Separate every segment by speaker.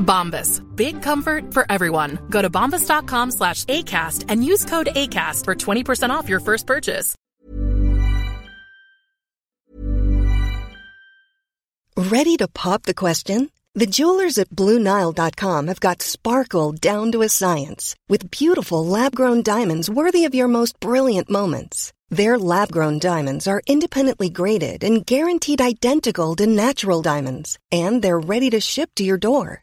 Speaker 1: Bombas. Big comfort for everyone. Go to bombas.com slash ACAST and use code ACAST for 20% off your first purchase.
Speaker 2: Ready to pop the question? The jewelers at BlueNile.com have got sparkle down to a science with beautiful lab grown diamonds worthy of your most brilliant moments. Their lab grown diamonds are independently graded and guaranteed identical to natural diamonds, and they're ready to ship to your door.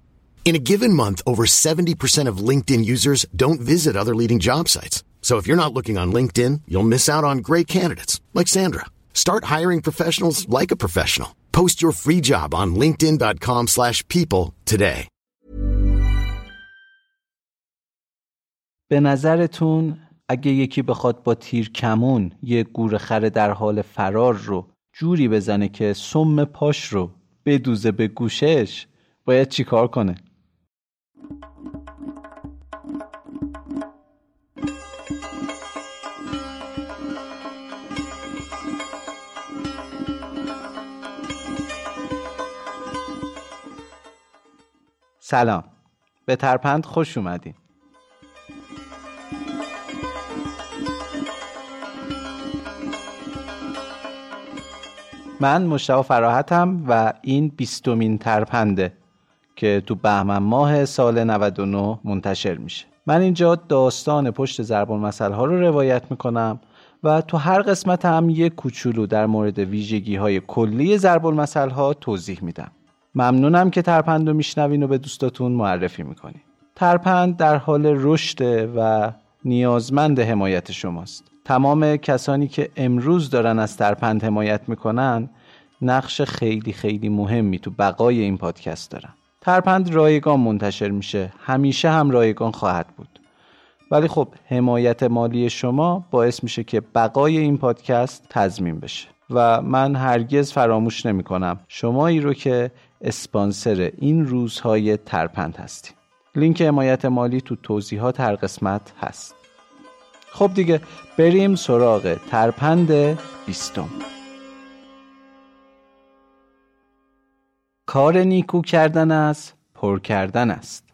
Speaker 3: In a given month, over 70% of LinkedIn users don't visit other leading job sites. So if you're not looking on LinkedIn, you'll miss out on great candidates like Sandra. Start hiring professionals like a professional. Post your free job on linkedin.com slash people today.
Speaker 4: به نظرتون اگه یکی بخواد با تیر کمون یه گور خره در حال فرار رو جوری بزنه که سم پاش رو بدوزه به گوشش باید چیکار کنه؟ سلام. به ترپند خوش اومدین. من مشتاق فراحتم و این بیستمین ترپنده که تو بهمن ماه سال 99 منتشر میشه. من اینجا داستان پشت ضرب المثل ها رو روایت می‌کنم و تو هر قسمت هم یه کوچولو در مورد ویژگی های کلی ضرب المثل ها توضیح میدم. ممنونم که ترپند رو میشنوین و به دوستاتون معرفی می‌کنین. ترپند در حال رشد و نیازمند حمایت شماست. تمام کسانی که امروز دارن از ترپند حمایت می‌کنن نقش خیلی خیلی مهمی تو بقای این پادکست دارن. ترپند رایگان منتشر میشه. همیشه هم رایگان خواهد بود. ولی خب حمایت مالی شما باعث میشه که بقای این پادکست تضمین بشه. و من هرگز فراموش نمی کنم شمایی رو که اسپانسر این روزهای ترپند هستیم. لینک حمایت مالی تو توضیحات هر قسمت هست. خب دیگه بریم سراغ ترپند بیستم. کار نیکو کردن است پر کردن است.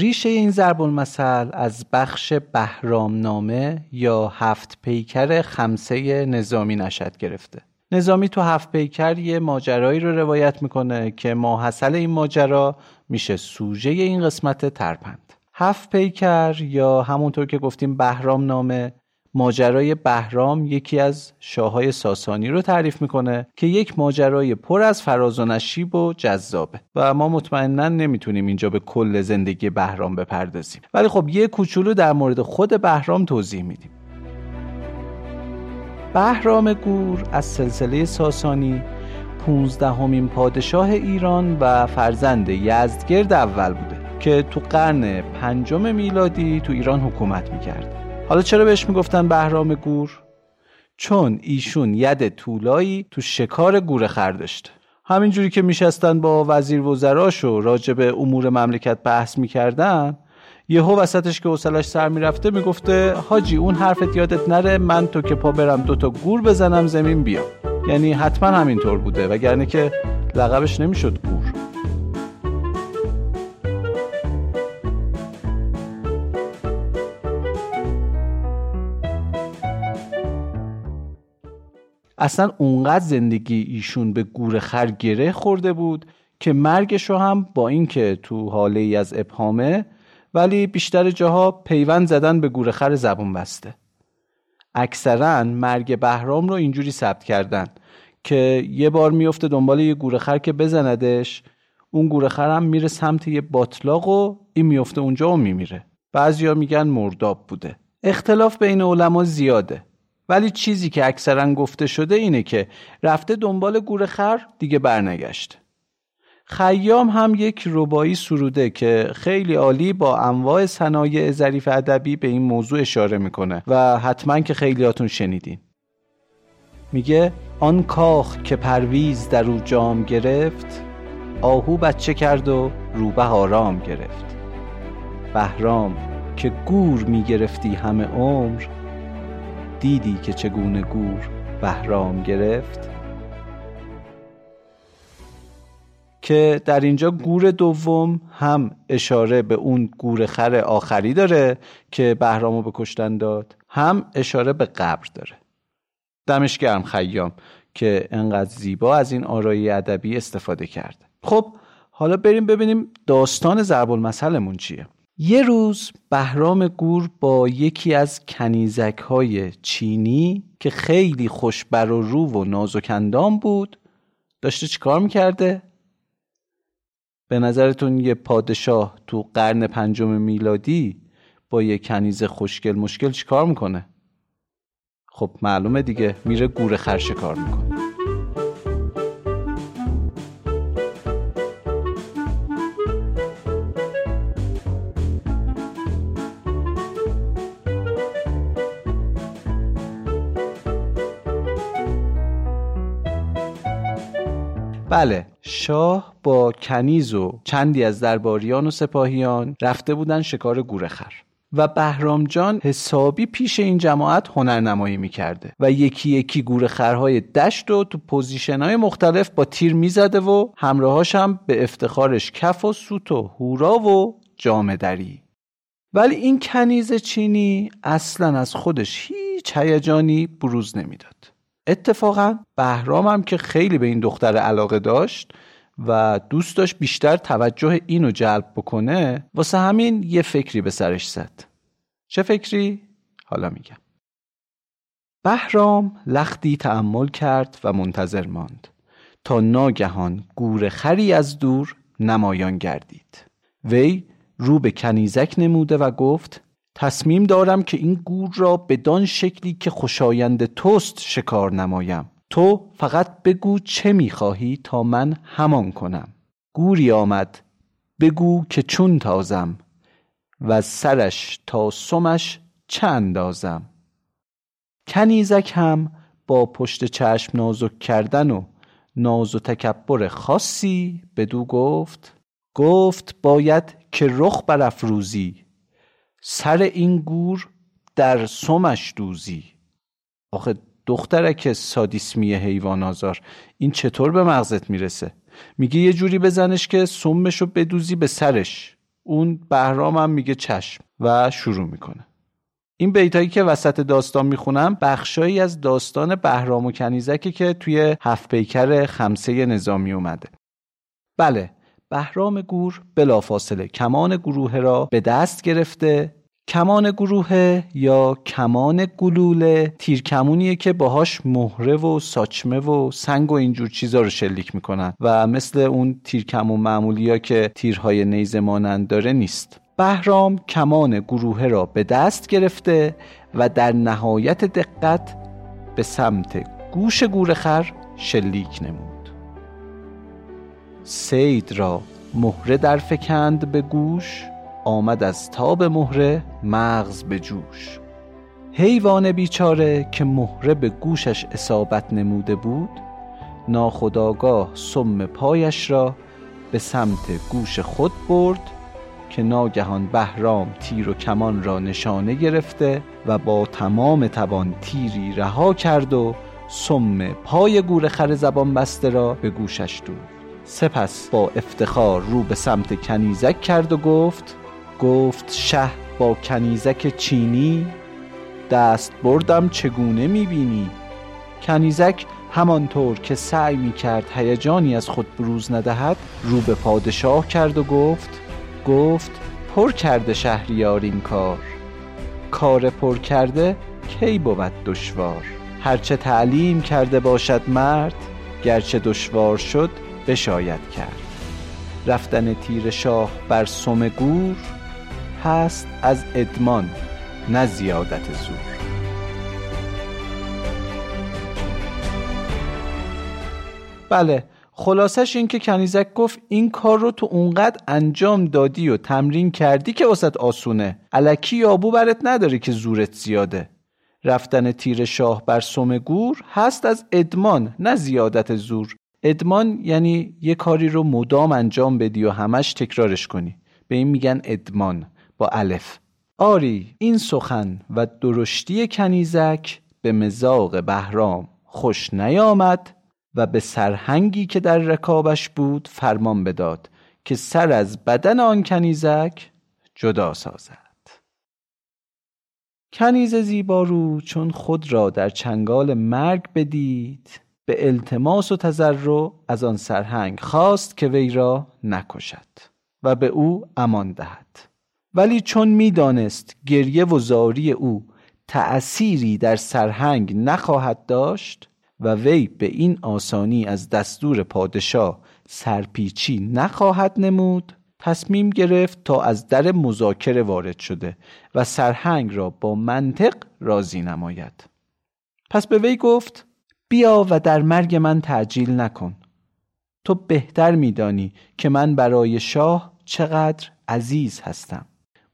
Speaker 4: ریشه این ضرب المثل از بخش بهرامنامه یا هفت پیکر خمسه نظامی نشد گرفته. نظامی تو هفت پیکر یه ماجرایی رو روایت می‌کنه که ماحصل این ماجرا میشه سوژه این قسمت ترپند. هفت پیکر یا همونطور که گفتیم بهرام نامه ماجرای بهرام یکی از شاههای ساسانی رو تعریف می‌کنه که یک ماجرای پر از فراز و نشیب و جذابه. و ما مطمئنا نمی‌تونیم اینجا به کل زندگی بهرام بپردازیم. ولی خب یه کوچولو در مورد خود بهرام توضیح میدیم. بهرام گور از سلسله ساسانی پونزدهمین پادشاه ایران و فرزند یزدگرد اول بوده که تو قرن پنجم میلادی تو ایران حکومت می‌کرد. حالا چرا بهش می‌گفتن بهرام گور؟ چون ایشون ید طولایی تو شکار گوره خر داشته همینجوری که میشستن با وزیر وزراش و راجع به امور مملکت بحث می‌کردن یهو وسطش که حوصلش سر می‌رفته می‌گفته حاجی اون حرفت یادت نره من تو که پا برم دوتا گور بزنم زمین بیام. یعنی حتما همینطور بوده وگرنه که لقبش نمی‌شد گور. اصلا اونقدر زندگی ایشون به گور خر گره خورده بود که مرگش رو هم با اینکه تو حاله ای از ابهامه ولی بیشتر جاها پیوند زدن به گورخر زبون بسته. اکثرا مرگ بهرام رو اینجوری ثبت کردن که یه بار میفته دنبال یه گورخر که بزندش اون گورخر هم میره سمت یه باطلاق و این میفته اونجا و میمیره. بعضیا میگن مرداب بوده. اختلاف بین علما زیاده. ولی چیزی که اکثرا گفته شده اینه که رفته دنبال گورخر دیگه برنگشته خیام هم یک ربایی سروده که خیلی عالی با انواع صنایع ظریف ادبی به این موضوع اشاره می‌کنه و حتما که خیلیاتون شنیدین. میگه آن کاخ که پرویز در او جام گرفت آهو بچه کرد و روبه آرام گرفت. بهرام که گور می‌گرفتی همه عمر دیدی که چگونه گور بهرام گرفت؟ که در اینجا گور دوم هم اشاره به اون گور خر آخری داره که بهرامو به کشتن داد هم اشاره به قبر داره. دمش گرم خیام که انقدر زیبا از این آرایی ادبی استفاده کرد خب حالا بریم ببینیم داستان ضرب المثلمون چیه. یه روز بهرام گور با یکی از کنیزک های چینی که خیلی خوشبر و رو و نازکندام بود داشته چیکار می‌کرده؟ به نظرتون یه پادشاه تو قرن پنجم میلادی با یه کنیز خوشگل مشکل چیکار می‌کنه؟ خب معلومه دیگه میره گور خرشه کار می‌کنه بله. شاه با کنیز و چندی از درباریان و سپاهیان رفته بودن شکار گورخر و بهرام جان حسابی پیش این جماعت هنرنمایی می‌کرده و یکی یکی گورخرهای دشت و تو position های مختلف با تیر می‌زده و همراهاش هم به افتخارش کف و سوت و هورا و جامه‌دری ولی این کنیز چینی اصلا از خودش هیچ هیجانی بروز نمی‌داد. اتفاقا هم که خیلی به این دختر علاقه داشت و دوست داشت بیشتر توجه اینو جلب بکنه واسه همین یه فکری به سرش زد. چه فکری؟ حالا میگم. بهرام لختی تأمل کرد و منتظر ماند. تا ناگهان گور خری از دور نمایان گردید. وی رو به کنیزک نموده و گفت تصمیم دارم که این گور را بدان شکلی که خوشایند توست شکار نمایم. تو فقط بگو چه می‌خواهی تا من همان کنم. گوری آمد. بگو که چون تازم و سرش تا سمش چه اندازم. کنیزک هم با پشت چشم نازک کردن و ناز و تکبر خاصی بدو گفت. گفت باید که رخ برافروزی. سر این گور در سمش دوزی. آخه دخترک سادیسمی حیوان آزار این چطور به مغزت می‌رسه؟ میگه یه جوری بزنش که سمشو بدوزی به سرش. اون بهرام هم میگه چشم و شروع می‌کنه. این بیتایی که وسط داستان می‌خونم بخشایی از داستان بهرام و کنیزکی که توی هفت پیکر خمسه نظامی اومده. بله بهرام گور بلافاصله کمان گروه را به دست گرفته. کمان گروه یا کمان گلوله تیرکمونیه که باهاش مهره و ساچمه و سنگ و اینجور چیزا رو شلیک می‌کنن و مثل اون تیرکمون معمولی ها که تیرهای نیزه مانند داره نیست. بهرام کمان گروه را به دست گرفته و در نهایت دقت به سمت گوش گورخر شلیک نمود. سید را مهره در فکند به گوش آمد از تاب مهره مغز به جوش. حیوان بیچاره که مهره به گوشش اصابت نموده بود ناخداگاه سم پایش را به سمت گوش خود برد که ناگهان بهرام تیر و کمان را نشانه گرفته و با تمام توان تیری رها کرد و سم پای گورخر زبان بسته را به گوشش دود. سپس با افتخار رو به سمت کنیزک کرد و گفت گفت شه با کنیزک چینی دست بردم چگونه می‌بینی؟ کنیزک همانطور که سعی می کرد هیجانی از خود بروز ندهد رو به پادشاه کرد و گفت گفت پر کرده شهریار این کار. کار پر کرده کی بود دشوار؟ هرچه تعلیم کرده باشد مرد گرچه دشوار شد بشاید کرد. رفتن تیر شاه بر سم گور هست از ادمان نه زیادت زور. بله خلاصش این که کنیزک گفت این کار رو تو اونقدر انجام دادی و تمرین کردی که واسط آسونه. علکی یابو برت نداری که زورت زیاده. رفتن تیر شاه بر سم گور هست از ادمان نه زیادت زور. ادمان یعنی یه کاری رو مدام انجام بدی و همش تکرارش کنی. به این میگن ادمان با الف. آری این سخن و درشتی کنیزک به مزاق بهرام خوش نیامد و به سرهنگی که در رکابش بود فرمان بداد که سر از بدن آن کنیزک جدا سازد. کنیز زیبارو چون خود را در چنگال مرگ بدید به التماس و تذرع از آن سرهنگ خواست که وی را نکشد و به او امان دهد. ولی چون می‌دانست گریه و زاری او تأثیری در سرهنگ نخواهد داشت و وی به این آسانی از دستور پادشاه سرپیچی نخواهد نمود تصمیم گرفت تا از در مذاکره وارد شده و سرهنگ را با منطق راضی نماید. پس به وی گفت بیا و در مرگ من تعجیل نکن. تو بهتر میدانی که من برای شاه چقدر عزیز هستم.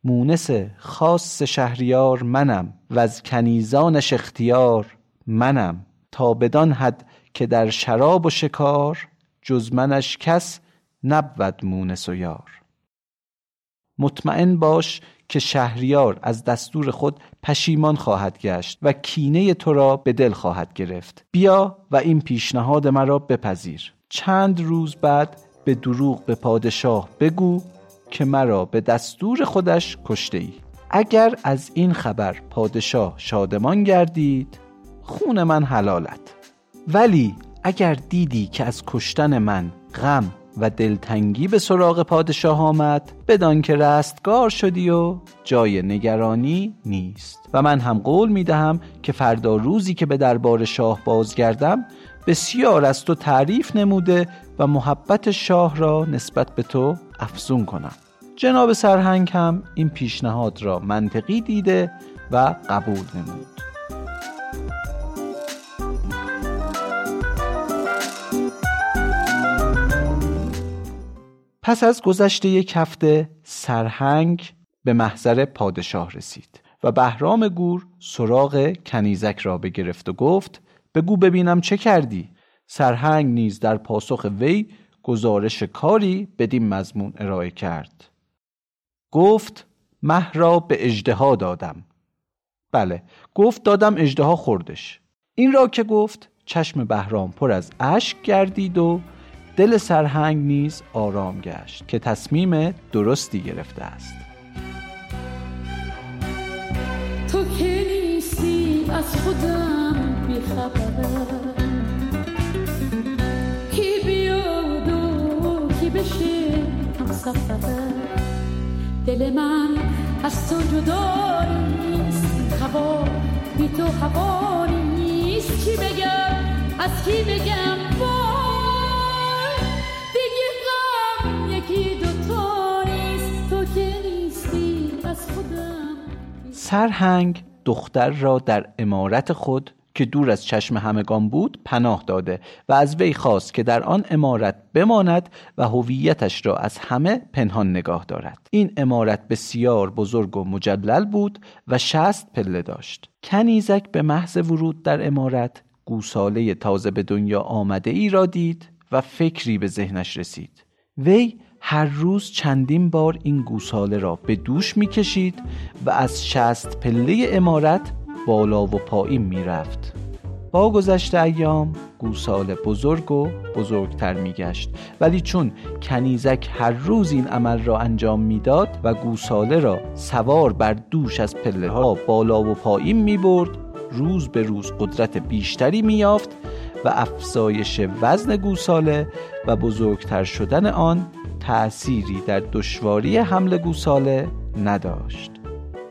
Speaker 4: مونس خاص شهریار منم و از کنیزانش اختیار منم. تا بدان حد که در شراب و شکار جز منش کس نبود مونس و یار. مطمئن باش که شهریار از دستور خود پشیمان خواهد گشت و کینه تو را به دل خواهد گرفت. بیا و این پیشنهاد مرا بپذیر. چند روز بعد به دروغ به پادشاه بگو که مرا به دستور خودش کشته ای. اگر از این خبر پادشاه شادمان گردید خون من حلالت. ولی اگر دیدی که از کشتن من غم و دلتنگی به سراغ پادشاه آمد بدان که رستگار شدی و جای نگرانی نیست. و من هم قول می دهم که فردا روزی که به دربار شاه بازگردم بسیار از تو تعریف نموده و محبت شاه را نسبت به تو افزون کنم. جناب سرهنگ هم این پیشنهاد را منطقی دیده و قبول نمود. پس از گذشته یک هفته سرهنگ به محضر پادشاه رسید و بهرام گور سراغ کنیزک را بگرفت و گفت بگو ببینم چه کردی؟ سرهنگ نیز در پاسخ وی گزارش کاری بدین مضمون ارائه کرد. گفت مه را به اجدها دادم. بله گفت دادم اجدها خوردش. این را که گفت چشم بهرام پر از اشک گردید و دل سرهنگ نیز آرام گشت که تصمیم درستی گرفته است.
Speaker 5: تو که نیستی از خودم بیخبرم کی بیاد و کی بشه هم سفرم دل من از تو جدا نیست هوا بی تو هوا نیست. چی بگم؟ از کی بگم؟
Speaker 4: سرهنگ دختر را در امارت خود که دور از چشم همگان بود پناه داده و از وی خواست که در آن امارت بماند و هویتش را از همه پنهان نگاه دارد. این امارت بسیار بزرگ و مجلل بود و شست پله داشت. کنیزک به محض ورود در امارت گوساله تازه به دنیا آمده ای را دید و فکری به ذهنش رسید. وی هر روز چندین بار این گوساله را به دوش می کشید و از شست پله امارت بالا و پایین می رفت. با گذشت ایام گوساله بزرگ و بزرگتر می گشت ولی چون کنیزک هر روز این عمل را انجام می‌داد و گوساله را سوار بر دوش از پله ها بالا و پایین می برد روز به روز قدرت بیشتری می یافت و افزایش وزن گوساله و بزرگتر شدن آن تأثیری در دشواری حمل گوساله نداشت.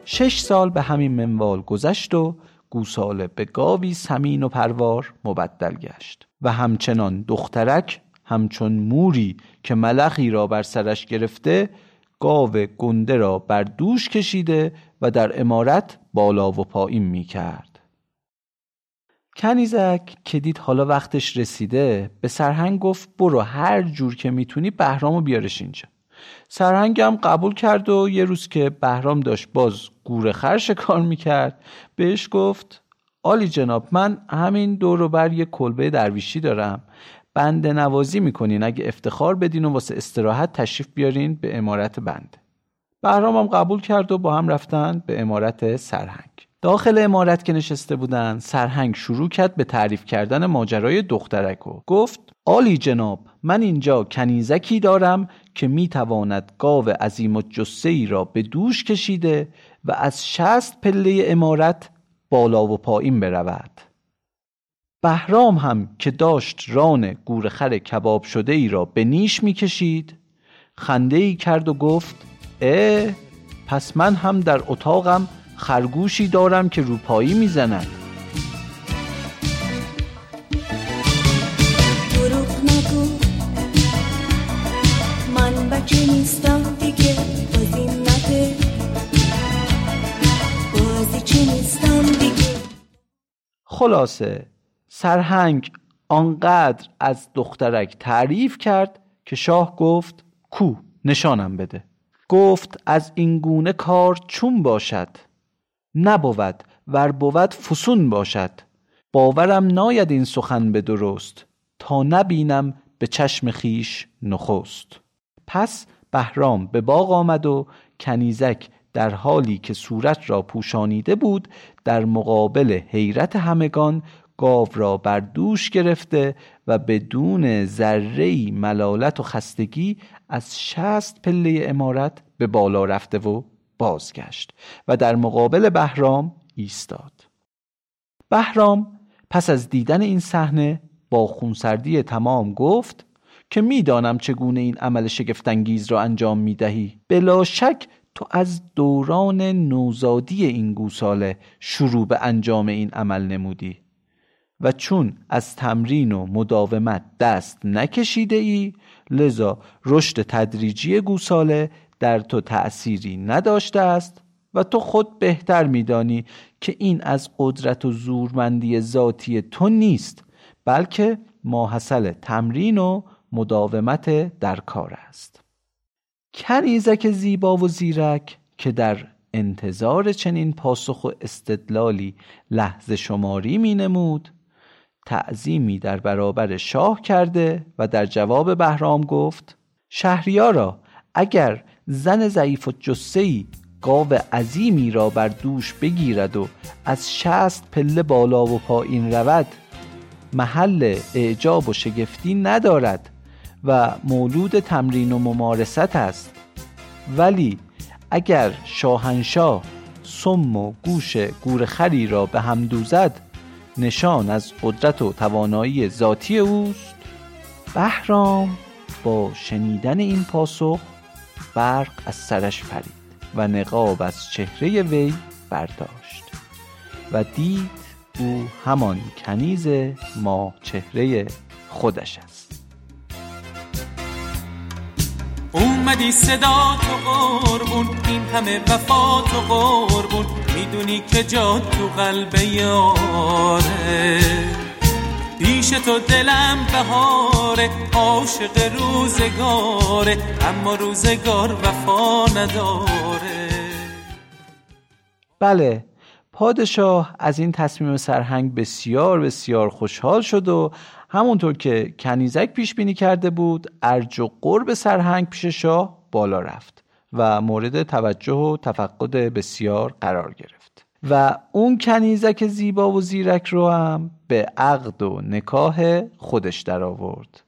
Speaker 4: شش سال به همین منوال گذشت و گوساله به گاوی سمین و پروار مبدل گشت و همچنان دخترک همچون موری که ملخی را بر سرش گرفته گاو گنده را بر دوش کشیده و در امارت بالا و پایین می کرد کنیزک که دید حالا وقتش رسیده به سرهنگ گفت برو هر جور که می‌تونی بهرامو بیارش اینجا. سرهنگ هم قبول کرد و یه روز که بهرام داشت باز گور خرش کار می‌کرد بهش گفت آلی جناب من همین دور بر یه کلبه درویشی دارم. بنده نوازی می‌کنین اگه افتخار بدین و واسه استراحت تشریف بیارین به امارت بنده بهرام هم قبول کرد و با هم رفتن به امارت سرهنگ. داخل امارت که نشسته بودن سرهنگ شروع کرد به تعریف کردن ماجرای دخترک و گفت آلی جناب من اینجا کنیزکی دارم که می‌تواند گاو عظیم و جسه ای را به دوش کشیده و از شست پله امارت بالا و پایین برود. بهرام هم که داشت ران گورخر کباب شده ای را به نیش می‌کشید خنده ای کرد و گفت اه پس من هم در اتاقم خرگوشی دارم که روپایی می‌زند
Speaker 6: دروغ نگو. من بچه نیستم دیگه بازی نده. بازی چی نیستم دیگه.
Speaker 4: خلاصه سرهنگ آنقدر از دخترک تعریف کرد که شاه گفت کو نشانم بده. گفت از این گونه کار چون باشد؟ نبود ور بود فسون باشد. باورم ناید این سخن به درست تا نبینم به چشم خیش نخست. پس بهرام به باغ آمد و کنیزک در حالی که صورت را پوشانیده بود در مقابل حیرت همگان گاو را بر دوش گرفته و بدون ذره ملالت و خستگی از شست پله امارت به بالا رفته و بازگشت و در مقابل بهرام ایستاد. بهرام پس از دیدن این صحنه با خونسردی تمام گفت که می‌دانم چگونه این عمل شگفتانگیز را انجام می‌دهی. بلا شک تو از دوران نوزادی این گوساله شروع به انجام این عمل نمودی و چون از تمرین و مداومت دست نکشیده ای لذا رشد تدریجی گوساله در تو تأثیری نداشته است و تو خود بهتر میدانی که این از قدرت و زورمندی ذاتی تو نیست بلکه ماحصل تمرین و مداومت در کار است. کنیزک زیبا و زیرک که در انتظار چنین پاسخ و استدلالی لحظه شماری می نمود تعظیمی در برابر شاه کرده و در جواب بهرام گفت شهریارا اگر زن ضعیف و جسهی گاو عظیمی را بر دوش بگیرد و از شست پله بالا و پایین رود. محل اعجاب و شگفتی ندارد و مولود تمرین و ممارست است. ولی اگر شاهنشاه سم و گوش گورخری را به هم دوزد نشان از قدرت و توانایی ذاتی اوست. بهرام با شنیدن این پاسخ برق از سرش پرید و نقاب از چهره وی برداشت و دید او همان کنیز ما چهره خودش است.
Speaker 7: اومدی صدا تو قربون این همه وفا تو قربون می‌دونی که جا تو قلب یاره. پیش تو دلم بهاره عاشق روزگاره اما روزگار وفا نداره.
Speaker 4: بله پادشاه از این تصمیم سرهنگ بسیار بسیار خوشحال شد و همونطور که کنیزک پیش بینی کرده بود ارج و قرب سرهنگ پیش شاه بالا رفت و مورد توجه و تفقد بسیار قرار گرفت. و اون کنیزک زیبا و زیرک رو هم به عقد و نکاه خودش در آورد.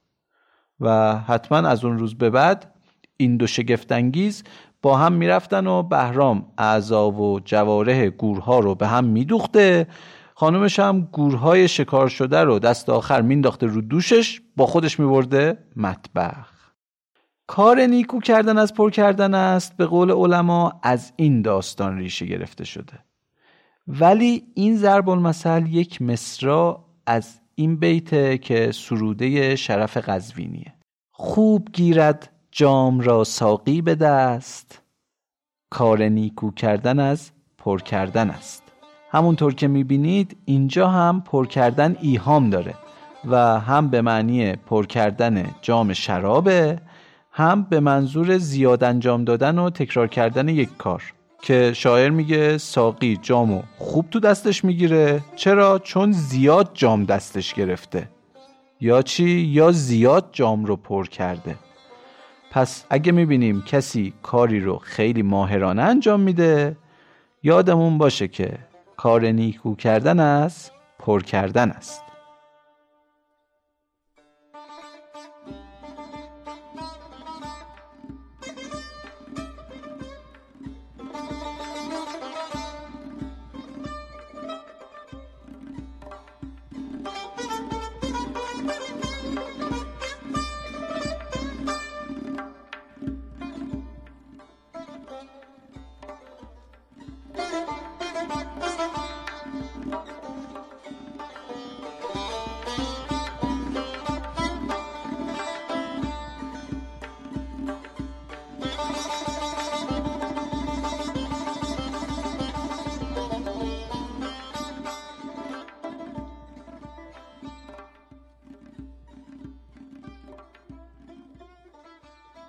Speaker 4: و حتما از اون روز به بعد این دو شگفتانگیز با هم می‌رفتن و بهرام اعضا و جواره گورها رو به هم میدوخته. خانومش هم گورهای شکار شده رو دست آخر مینداخته رو دوشش با خودش میبرده مطبخ. کار نیکو کردن از پر کردن است به قول علما از این داستان ریشه گرفته شده. ولی این ضرب المثل یک مصرا از این بیته که سروده شرف قزوینیه. خوب گیرد جام را ساقی به دست کار نیکو کردن از پر کردن است. همونطور که می‌بینید اینجا هم پر کردن ایهام داره و هم به معنی پر کردن جام شرابه هم به منظور زیاد انجام دادن و تکرار کردن یک کار. که شاعر میگه ساقی جامو خوب تو دستش می‌گیره چرا؟ چون زیاد جام دستش گرفته. یا چی؟ یا زیاد جام رو پر کرده. پس اگه می‌بینیم کسی کاری رو خیلی ماهرانه انجام میده یادمون باشه که کار نیکو کردن است پر کردن است.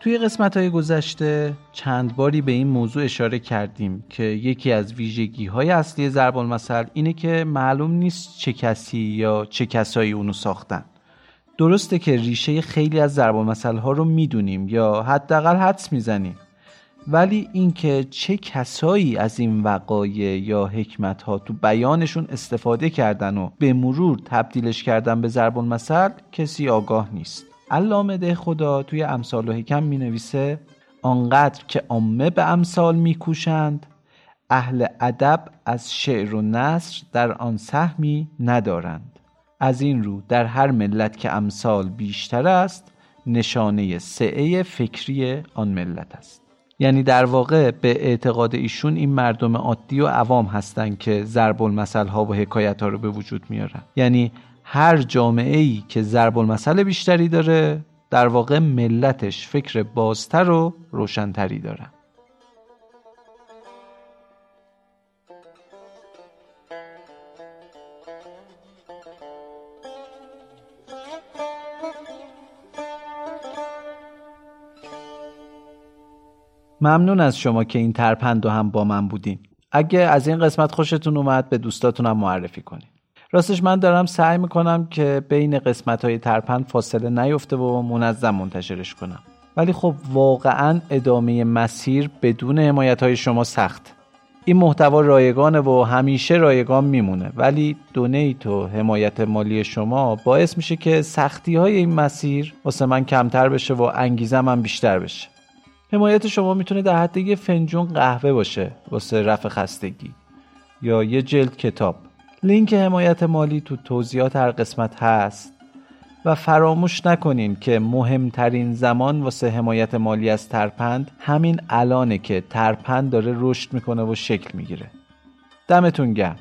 Speaker 4: توی قسمت های گذشته چند باری به این موضوع اشاره کردیم که یکی از ویژگی های اصلی ضرب المثل اینه که معلوم نیست چه کسی یا چه کسایی اونو ساختن. درسته که ریشه خیلی از ضرب المثل ها رو می‌دونیم یا حداقل حدس می‌زنیم ولی اینکه چه کسایی از این وقایع یا حکمت ها تو بیانشون استفاده کردن و به مرور تبدیلش کردن به ضرب المثل کسی آگاه نیست. علامه ده خدا توی امثال و حکم می نویسه آنقدر که عامه به امثال می کوشند اهل ادب از شعر و نصر در آن سهمی ندارند. از این رو در هر ملت که امثال بیشتر است نشانه سعه فکری آن ملت است. یعنی در واقع به اعتقاد ایشون این مردم عادی و عوام هستند که ضرب المثل ها و حکایت ها رو به وجود میارن. یعنی هر جامعه ای که ضرب المثل بیشتری داره در واقع ملتش فکر بازتر و روشنتری داره. ممنون از شما که این ترپند و هم با من بودین. اگه از این قسمت خوشتون اومد به دوستاتونم معرفی کنین. راستش من دارم سعی می‌کنم که بین قسمت های ترپند فاصله نیفته و منظم منتشرش کنم. ولی خب واقعا ادامه مسیر بدون حمایت های شما سخت. این محتوا رایگانه و همیشه رایگان میمونه. ولی دونیت و حمایت مالی شما باعث میشه که سختی های این مسیر واسه من کمتر بشه و انگیزه من بیشتر بشه. حمایت شما می‌تونه در حد یه فنجون قهوه باشه واسه رفع خستگی یا یه جلد کتاب. لینک حمایت مالی تو توضیحات هر قسمت هست و فراموش نکنین که مهمترین زمان واسه حمایت مالی از ترپند همین الانه که ترپند داره رشد می‌کنه و شکل می‌گیره. دمتون گرم.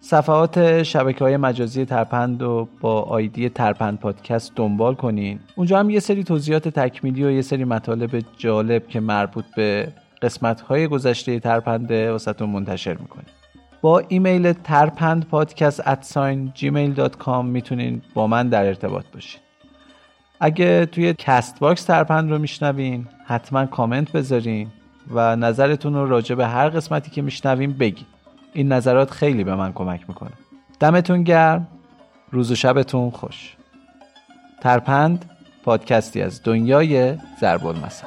Speaker 4: صفحات شبکه های مجازی ترپند و با ID ترپند پادکست دنبال کنین. اونجا هم یه سری توضیحات تکمیلی و یه سری مطالب جالب که مربوط به قسمت های گذشته ترپنده واسهتون منتشر می‌کنیم. با ایمیل ترپند پادکست at sign gmail.com می‌تونین با من در ارتباط باشین. اگه توی Castbox ترپند رو میشنوین حتما کامنت بذارین و نظرتون رو راجع به هر قسمتی که میشنوین بگین. این نظرات خیلی به من کمک می‌کنه. دمتون گرم. روز و شبتون خوش. ترپند پادکستی از دنیای ضرب المثل